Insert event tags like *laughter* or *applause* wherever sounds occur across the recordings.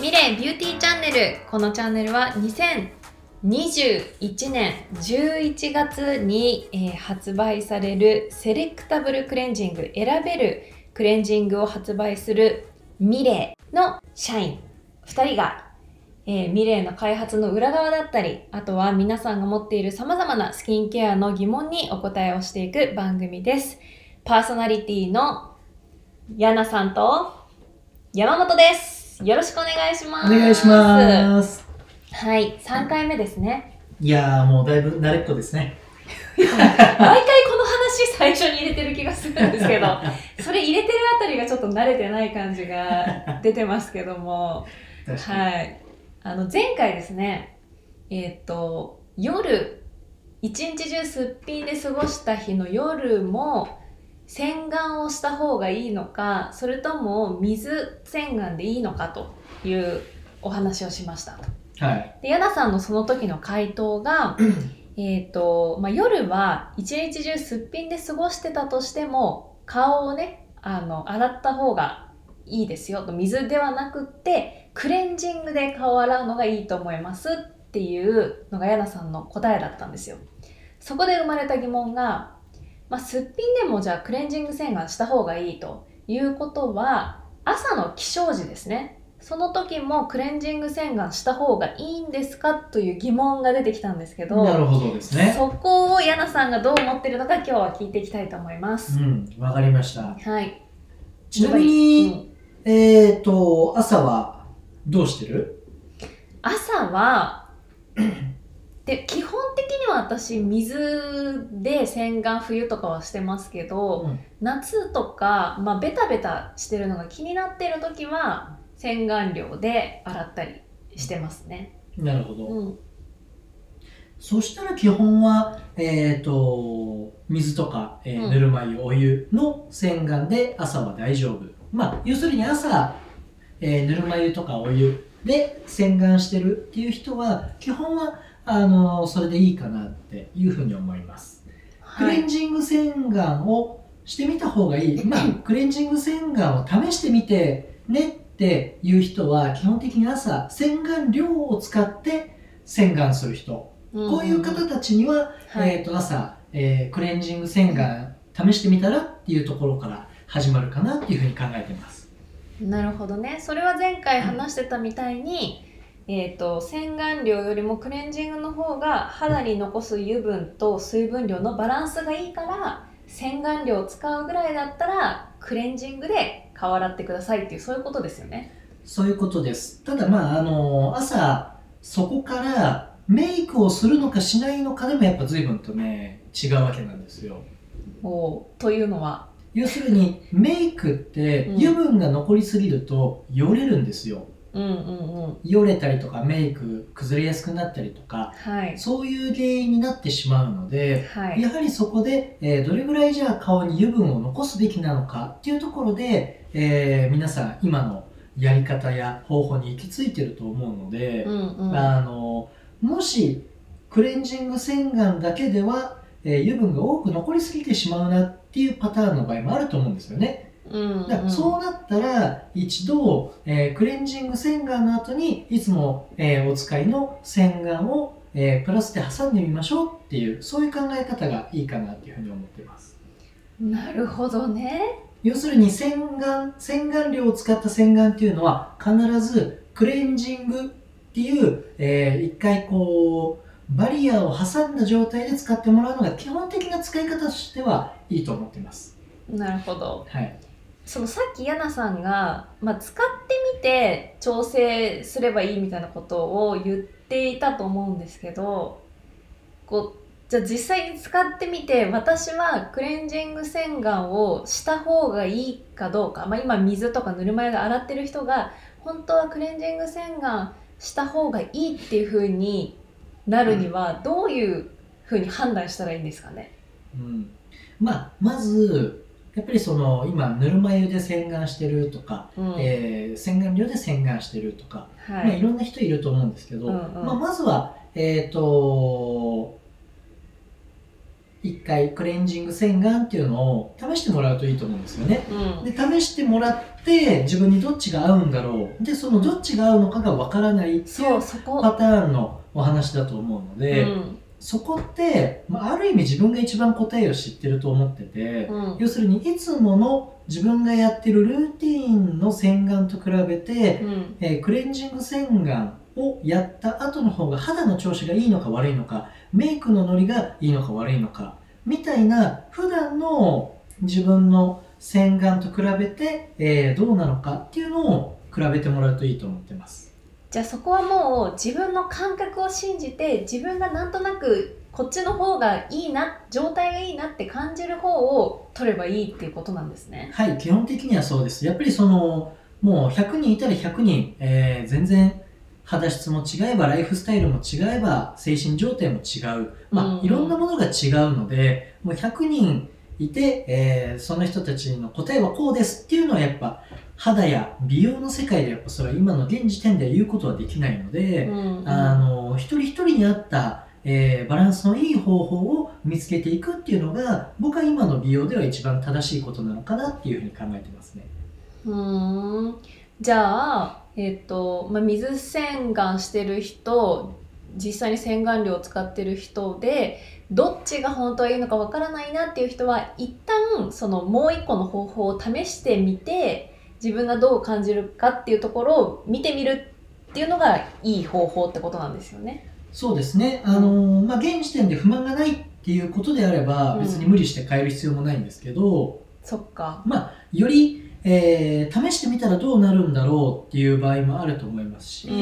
ミレイビューティーチャンネル。このチャンネルは2021年11月に、えー発売されるセレクタブルクレンジング。選べるクレンジングを発売するミレイの社員。2人が、えーミレイの開発の裏側だったりあとは皆さんが持っている様々なスキンケアの疑問にお答えをしていく番組です。パーソナリティのヤナさんと山本です。よろしくお願いしますお願いします。はい3回目ですねいやー、もうだいぶ慣れっこですね。毎回この話最初に入れてる気がするんですけど *laughs* それ入れてるあたりがちょっと慣れてない感じが出てますけども。はいあの前回ですねえーっと夜一日中すっぴんで過ごした日の夜も洗顔をした方がいいのかそれとも水洗顔でいいのかというお話をしましたと。はい。で、ヤナさんのその時の回答が、*clears throat* えっと、まあ、夜は一日中すっぴんで過ごしてたとしても、顔をね、あの、洗った方がいいですよと。水ではなくって、クレンジングで顔を洗うのがいいと思いますっていうのがヤナさんの答えだったんですよ。そこで生まれた疑問が、まあ、すっぴんでもじゃあクレンジング洗顔した方がいいということは、朝の起床時ですね。その時もクレンジング洗顔した方がいいんですかという疑問が出てきたんですけど、なるほどですね。そこをヤナさんがどう思ってるのか今日は聞いていきたいと思います。うん、わかりました。はい。ちなみに、えっ、と、朝はどうしてる？朝はで基本的には私水で洗顔冬とかはしてますけど、うん夏とか、まあ、ベタベタしてるのが気になってる時は洗顔料で洗ったりしてますね。なるほど。うん、そしたら基本は、えっ、と、水とか、えーうんぬるま湯、お湯の洗顔で朝は大丈夫。まあ、要するに朝、えーぬるま湯とかお湯で洗顔してるっていう人は、基本は、あのそれでいいかなっていうふうに思います。クはいレンジング洗顔をしてみた方がいい。まあ、クレンジング洗顔を試してみてねっていう人は、基本的に朝、洗顔料を使って洗顔する人。こういう方たちには、はいえっ、と、朝、えークレンジング洗顔試してみたらっていうところから始まるかなっていうふうに考えてます。なるほどねそれは前回話してたみたいに、えー、と洗顔料よりもクレンジングの方が肌に残す油分と水分量のバランスがいいから洗顔料を使うぐらいだったらクレンジングで顔洗ってくださいっていうそういうことですよね。そういうことです。ただまあ、あの朝、そこからメイクをするのかしないのかでもやっぱ随分とね、違うわけなんですよ。おというのは？要するにメイクってうん油分が残りすぎるとよれるんですよ。うんうんうんよれたりとかメイク崩れやすくなったりとか、はい。そういう原因になってしまうので、はい。やはりそこで、えーどれぐらいじゃあ顔に油分を残すべきなのかっていうところで、えー皆さん今のやり方や方法に行き着いてると思うので、うんうん。あのもしクレンジング洗顔だけでは、えー油分が多く残りすぎてしまうなっていうパターンの場合もあると思うんですよね。うんうんそうなったら一度、えークレンジング洗顔の後にいつも、えーお使いの洗顔を、えープラスで挟んでみましょうっていうそういう考え方がいいかなっていうふうに思ってますなるほどね。要するに洗顔洗顔料を使った洗顔っていうのは必ずクレンジングっていう、えー一回こうバリアを挟んだ状態で使ってもらうのが基本的な使い方としてはいいと思ってますなるほど。はいそのさっきヤナさんが、まあ、使ってみて調整すればいいみたいなことを言っていたと思うんですけどこうじゃあ実際に使ってみて私はクレンジング洗顔をした方がいいかどうか、まあ、今水とかぬるま湯で洗ってる人が本当はクレンジング洗顔した方がいいっていう風になるにはどういう風に判断したらいいんですかね？うん、まあまずやっぱりその今ぬるま湯で洗顔してるとか、うん。えー洗顔料で洗顔してるとか、はい。まあ、いろんな人いると思うんですけど、うんうん。まあ、まずは、えー、と一回クレンジング洗顔っていうのを試してもらうといいと思うんですよね。うん。で、試してもらって、自分にどっちが合うんだろう。で、そのどっちが合うのかがわからないっていそううそこ。パターンのお話だと思うので、うんそこって、まあ、ある意味自分が一番答えを知ってると思ってて、うん要するにいつもの自分がやってるルーティーンの洗顔と比べて、うんえークレンジング洗顔をやった後の方が肌の調子がいいのか悪いのかメイクのノリがいいのか悪いのかみたいな普段の自分の洗顔と比べて、えーどうなのかっていうのを比べてもらうといいと思ってます。じゃあそこはもう自分の感覚を信じて自分がなんとなくこっちの方がいいな状態がいいなって感じる方を取ればいいっていうことなんですね。はい、基本的にはそうです。やっぱりその、もう100人いたら100人、えー全然肌質も違えば、ライフスタイルも違えば、精神状態も違う。まあ、うんうんいろんなものが違うので、もう100人いて、えーその人たちの答えはこうですっていうのはやっぱ、肌や美容の世界でやっぱそれは今の現時点では言うことはできないので、うんうんあの、一人一人に合った、えーバランスのいい方法を見つけていくっていうのが、僕は今の美容では一番正しいことなのかなっていうふうに考えてますね。うーんじゃあ、えっとまあ、水洗顔してる人実際に洗顔料を使ってる人でどっちが本当はいいのかわからないなっていう人は一旦そのもう一個の方法を試してみて自分がどう感じるかっていうところを見てみるっていうのがいい方法ってことなんですよね。そうですね。あのーまあ、現時点で不満がないっていうことであれば、うん別に無理して変える必要もないんですけど、そっか。まあ、より、えー試してみたらどうなるんだろうっていう場合もあると思いますし、うん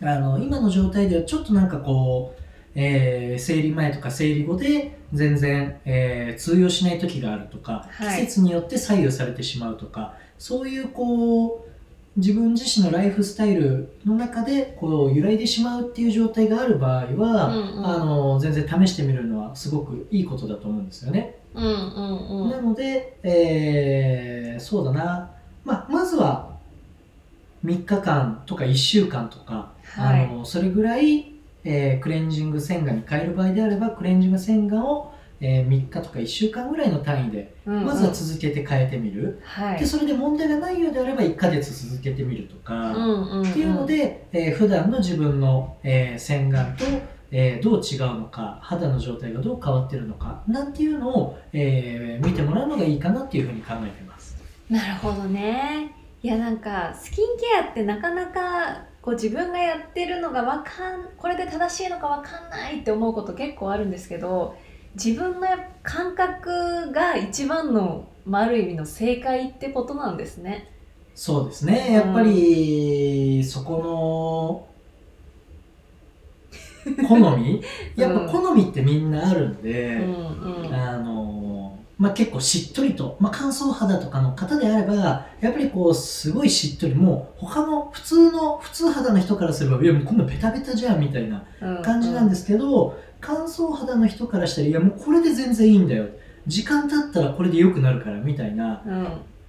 うんあの、今の状態ではちょっとなんかこう、えー生理前とか生理後で全然、えー通用しない時があるとか、はい。季節によって左右されてしまうとか、そういうこう、自分自身のライフスタイルの中でこう揺らいでしまうっていう状態がある場合は、うんうん。あの全然試してみるのはすごくいいことだと思うんですよね。うんうんうん。なので、えーそうだな、まあ、まずは3日間とか1週間とか、はい。あのそれぐらい、えークレンジング洗顔に変える場合であればクレンジング洗顔を、えー3日とか1週間ぐらいの単位でうんうん。まずは続けて変えてみる、はい。でそれで問題がないようであれば1ヶ月続けてみるとか、うんうんうん。っていうので、えー普段の自分の、えー洗顔と、えーどう違うのか肌の状態がどう変わってるのかなんていうのを、えー見てもらうのがいいかなっていうふうに考えてます。なるほどね。いやなんかスキンケアってなかなかこう自分がやってるのがわかんこれで正しいのかわかんないって思うこと結構あるんですけど自分の感覚が一番の、まあ、ある意味の正解ってことなんですね。そうですね。やっぱりそこの *laughs* 好み？やっぱ好みってみんなあるんうで、んうん。あのまあ、結構しっとりと、まあ、乾燥肌とかの方であればやっぱりこうすごいしっとりもう他の普通の普通肌の人からすればいやもうこんなベタベタじゃんみたいなうん感じなんですけど、乾燥肌の人からしたらいやもうこれで全然いいんだよ。時間経ったらこれで良くなるからみたいなうん。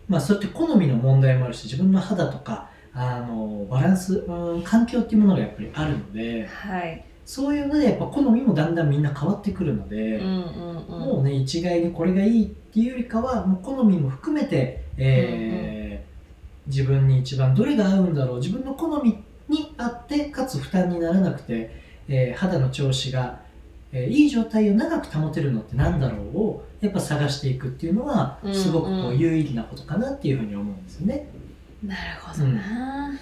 まあそれって好みの問題もあるし自分の肌とかあのバランス、うん、環境っていうものがやっぱりあるのではいそういうのでやっぱ好みもだんだんみんな変わってくるので、うんうんうん。もうね一概にこれがいいっていうよりかはもう好みも含めて、えー自分に一番どれが合うんだろう。自分の好みに合ってかつ負担にならなくて、えー肌の調子が、えーいい状態を長く保てるのってなんだろうをやっぱ探していくっていうのはうんすごくこううん有意義なことかなっていうふうに思うんですよね。なるほどな、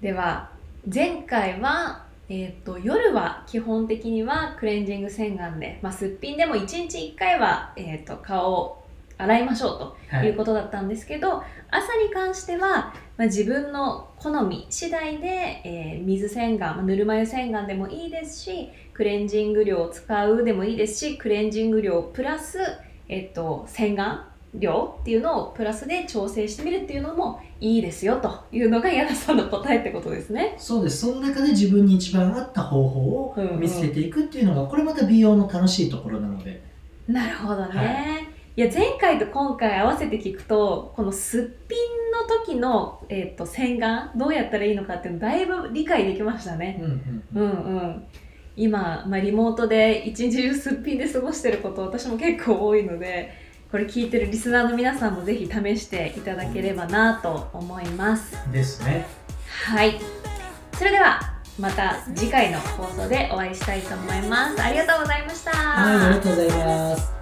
では前回は、えー、と夜は基本的にはクレンジング洗顔で、まあ、すっぴんでも1日1回は、えー、と顔を洗いましょうとはい。いうことだったんですけど、朝に関しては、まあ、自分の好み次第で、えー水洗顔、まあぬるま湯洗顔でもいいですしクレンジング量を使うでもいいですしクレンジング量プラス、えっと洗顔量っていうのをプラスで調整してみるっていうのもいいですよというのが矢田さんの答えってことですね。そうですその中で自分に一番合った方法を見つけていくっていうのがこれまた美容の楽しいところなのでなるほどね。、はいや前回と今回合わせて聞くとこのすっぴんの時の、えっと洗顔どうやったらいいのかっていうのだいぶ理解できましたね。うんうんうんうん。い今、まあ、リモートで一日中すっぴんで過ごしてること私も結構多いのでこれ聞いてるリスナーの皆さんもぜひ試していただければなと思います。ですね。はい。それではまた次回の放送でお会いしたいと思います。ありがとうございました。はいありがとうございます。